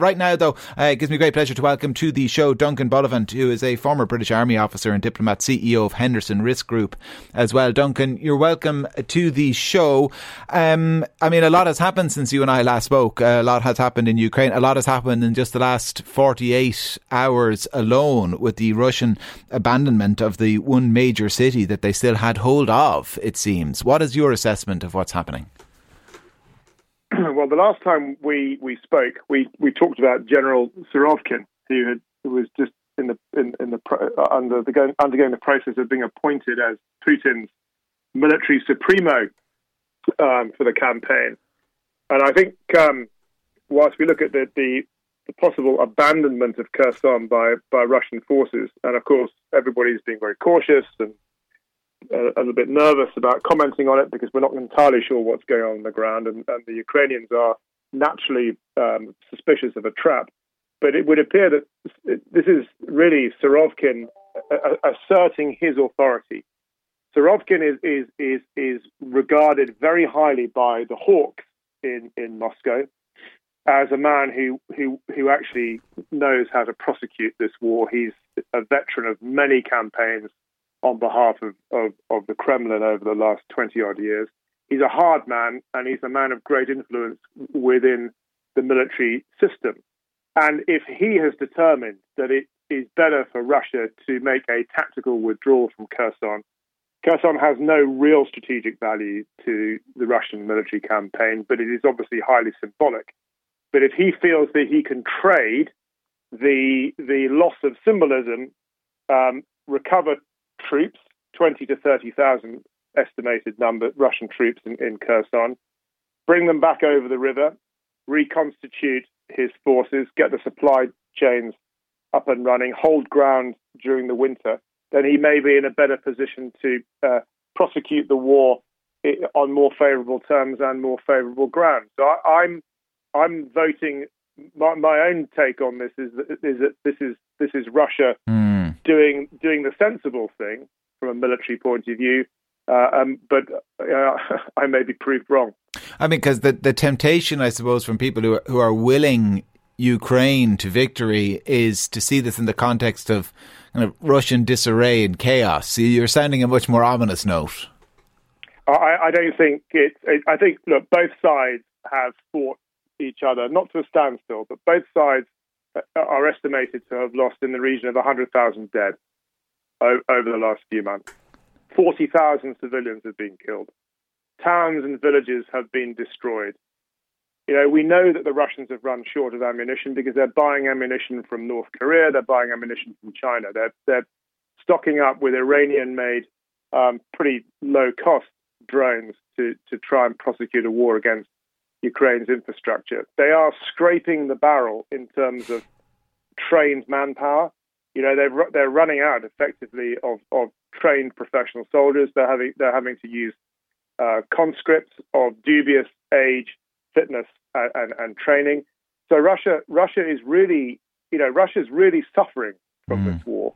Right now, though, uh, it gives me great pleasure to welcome to the show Duncan Bullivant, who is a former British Army officer and diplomat, CEO of Henderson Risk Group as well. Duncan, you're welcome to the show. Um, I mean, a lot has happened since you and I last spoke. A lot has happened in Ukraine. A lot has happened in just the last 48 hours alone with the Russian abandonment of the one major city that they still had hold of, it seems. What is your assessment of what's happening? well, the last time we, we spoke, we, we talked about General Surovikin, who had who was just in the in, in the uh, under the going, undergoing the process of being appointed as Putin's military supremo um, for the campaign. And I think um, whilst we look at the, the, the possible abandonment of Kherson by by Russian forces, and of course everybody's being very cautious and a, little bit nervous about commenting on it because we're not entirely sure what's going on on the ground, and, and the Ukrainians are naturally um, suspicious of a trap. But it would appear that this is really Surovikin asserting his authority. Surovikin is, is, is, is regarded very highly by the hawks in, in Moscow as a man who, who, who actually knows how to prosecute this war. He's a veteran of many campaigns on behalf of, of, of the Kremlin over the last 20 odd years. He's a hard man and he's a man of great influence within the military system. And if he has determined that it is better for Russia to make a tactical withdrawal from Kherson, Kherson has no real strategic value to the Russian military campaign, but it is obviously highly symbolic. But if he feels that he can trade the the loss of symbolism, um, recover troops, 20 to 30,000 estimated number Russian troops in, in Kherson, bring them back over the river, reconstitute his forces, get the supply chains up and running, hold ground during the winter, then he may be in a better position to uh, prosecute the war on more favourable terms and more favourable ground. So I, am I'm, I'm voting. My, my, own take on this is that, is that this is this is Russia mm doing doing the sensible thing from a military point of view. Uh, um, but uh, I may be proved wrong. I mean, because the the temptation, I suppose, from people who are, who are willing Ukraine to victory is to see this in the context of kind of Russian disarray and chaos. So you're sounding a much more ominous note. I, I don't think it, it. I think look, both sides have fought each other, not to a standstill, but both sides are estimated to have lost in the region of 100,000 dead over the last few months. 40,000 civilians have been killed. Towns and villages have been destroyed. You know, we know that the Russians have run short of ammunition because they're buying ammunition from North Korea, they're buying ammunition from China, they're, they're stocking up with Iranian made, um, pretty low cost drones to, to try and prosecute a war against Ukraine's infrastructure. They are scraping the barrel in terms of trained manpower. You know, they're they're running out effectively of, of trained professional soldiers. They're having they're having to use uh, conscripts of dubious age, fitness, and, and, and, training. So Russia Russia is really you know Russia's really suffering from mm. this war,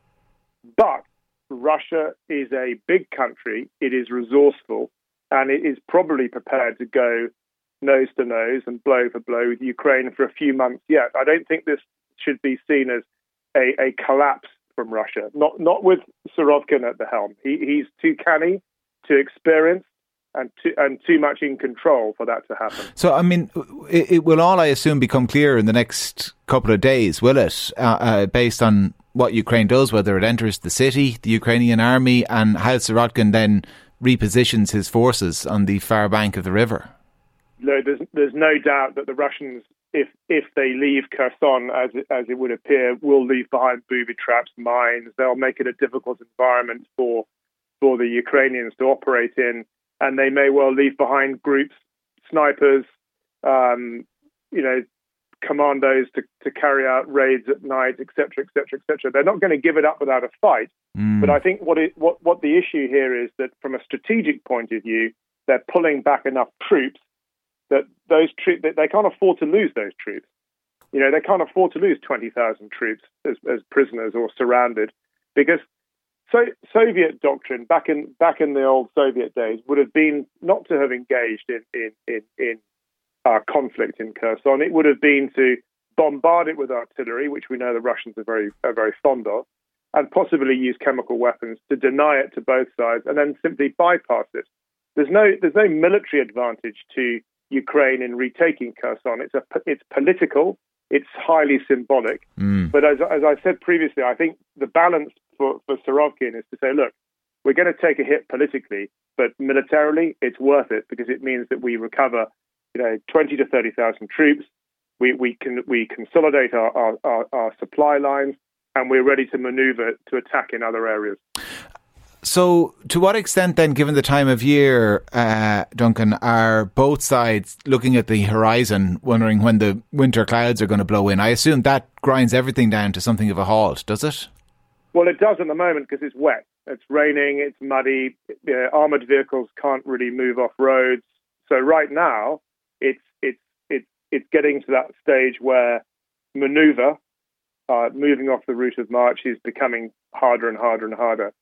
but Russia is a big country. It is resourceful, and it is probably prepared to go nose to nose and blow for blow with Ukraine for a few months yet. I don't think this should be seen as a, a collapse from Russia. Not not with Surovikin at the helm. He, he's too canny, too experienced, and too, and too much in control for that to happen. So, I mean, it, it will all, I assume, become clear in the next couple of days, will it? Uh, uh, based on what Ukraine does, whether it enters the city, the Ukrainian army, and how Surovikin then repositions his forces on the far bank of the river there's there's no doubt that the Russians, if if they leave Kherson, as it, as it would appear, will leave behind booby traps, mines. They'll make it a difficult environment for for the Ukrainians to operate in, and they may well leave behind groups, snipers, um, you know, commandos to, to carry out raids at night, etc., etc., etc. They're not going to give it up without a fight. Mm. But I think what it, what what the issue here is that from a strategic point of view, they're pulling back enough troops that those troops that they can't afford to lose those troops. You know, they can't afford to lose twenty thousand troops as, as prisoners or surrounded, because so, Soviet doctrine back in back in the old Soviet days would have been not to have engaged in in in, in uh, conflict in Kherson. It would have been to bombard it with artillery, which we know the Russians are very are very fond of, and possibly use chemical weapons to deny it to both sides, and then simply bypass it. There's no there's no military advantage to Ukraine in retaking Kherson. It's a it's political. It's highly symbolic. Mm. But as as I said previously, I think the balance for for Surovikin is to say, look, we're going to take a hit politically, but militarily, it's worth it because it means that we recover, you know, twenty to thirty thousand troops. We we can we consolidate our, our, our, our supply lines and we're ready to maneuver to attack in other areas. So, to what extent, then, given the time of year, uh, Duncan, are both sides looking at the horizon, wondering when the winter clouds are going to blow in? I assume that grinds everything down to something of a halt, does it? Well, it does at the moment because it's wet. It's raining, it's muddy. Uh, armored vehicles can't really move off roads. So right now, it's it's it's it's getting to that stage where maneuver, uh, moving off the route of march, is becoming harder and harder and harder.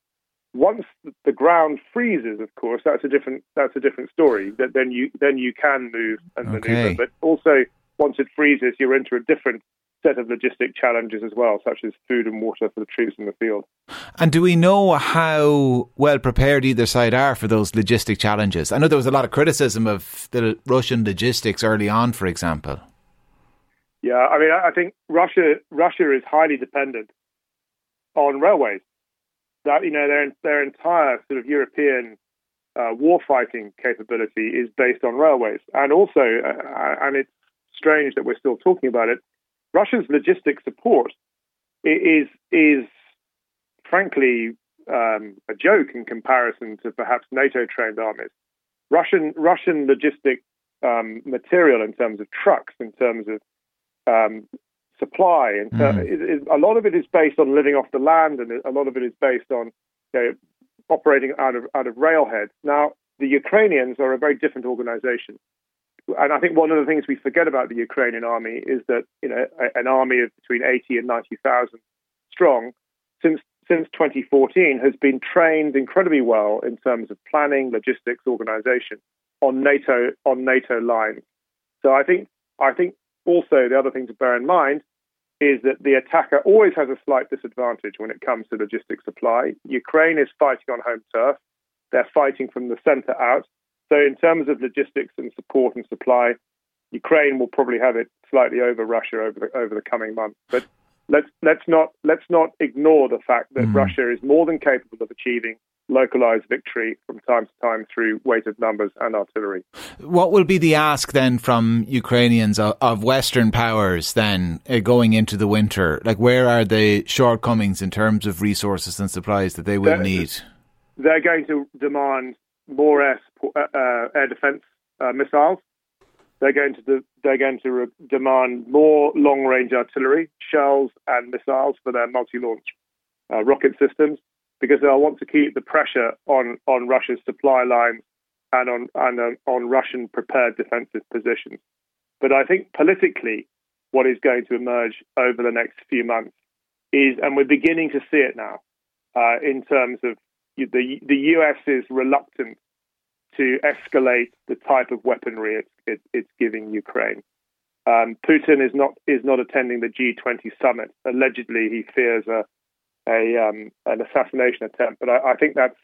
Once the ground freezes, of course, that's a different that's a different story. That then you then you can move and okay. maneuver. But also, once it freezes, you're into a different set of logistic challenges as well, such as food and water for the troops in the field. And do we know how well prepared either side are for those logistic challenges? I know there was a lot of criticism of the Russian logistics early on, for example. Yeah, I mean, I think Russia Russia is highly dependent on railways that you know their their entire sort of European uh, warfighting capability is based on railways, and also, uh, and it's strange that we're still talking about it. Russia's logistic support is is frankly um, a joke in comparison to perhaps NATO trained armies. Russian Russian logistic um, material in terms of trucks, in terms of um, supply. And so mm. it, it, a lot of it is based on living off the land, and a lot of it is based on you know, operating out of out of railheads. Now, the Ukrainians are a very different organization. And I think one of the things we forget about the Ukrainian army is that you know an army of between 80 and 90,000 strong since since 2014 has been trained incredibly well in terms of planning, logistics, organization on NATO on NATO lines. So I think I think also the other thing to bear in mind is that the attacker always has a slight disadvantage when it comes to logistic supply. Ukraine is fighting on home turf. They're fighting from the center out. So, in terms of logistics and support and supply, Ukraine will probably have it slightly over Russia over the, over the coming months. But let's let's not let's not ignore the fact that mm. Russia is more than capable of achieving localized victory from time to time through weighted numbers and artillery. What will be the ask then from Ukrainians of, of Western powers then uh, going into the winter? Like, where are the shortcomings in terms of resources and supplies that they will they're, need? They're going to demand more air, uh, uh, air defense uh, missiles. They're going to de- they're going to re- demand more long range artillery, shells, and missiles for their multi launch uh, rocket systems because they'll want to keep the pressure on, on Russia's supply lines and on and on, on Russian prepared defensive positions. But I think politically, what is going to emerge over the next few months is, and we're beginning to see it now, uh, in terms of the the US is reluctant to escalate the type of weaponry it's, it, it's giving Ukraine. Um, Putin is not is not attending the G20 summit. Allegedly, he fears a a um, an assassination attempt, but I, I, think that's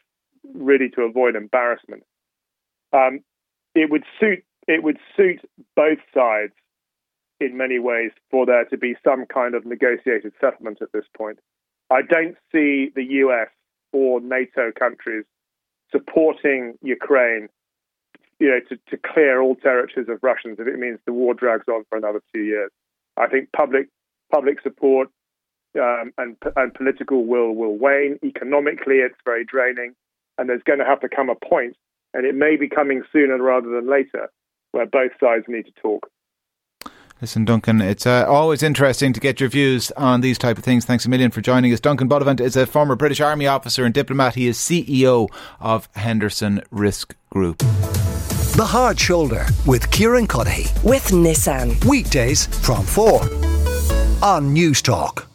really to avoid embarrassment. Um, it would suit it would suit both sides in many ways for there to be some kind of negotiated settlement at this point. I don't see the US or NATO countries supporting Ukraine, you know, to, to clear all territories of Russians if it means the war drags on for another two years. I think public public support um, and, and political will will wane. Economically, it's very draining, and there's going to have to come a point, and it may be coming sooner rather than later, where both sides need to talk. Listen, Duncan, it's uh, always interesting to get your views on these type of things. Thanks a million for joining us. Duncan Bullivant is a former British Army officer and diplomat. He is CEO of Henderson Risk Group. The Hard Shoulder with Kieran Cuddihy. With Nissan. Weekdays from 4 on Newstalk.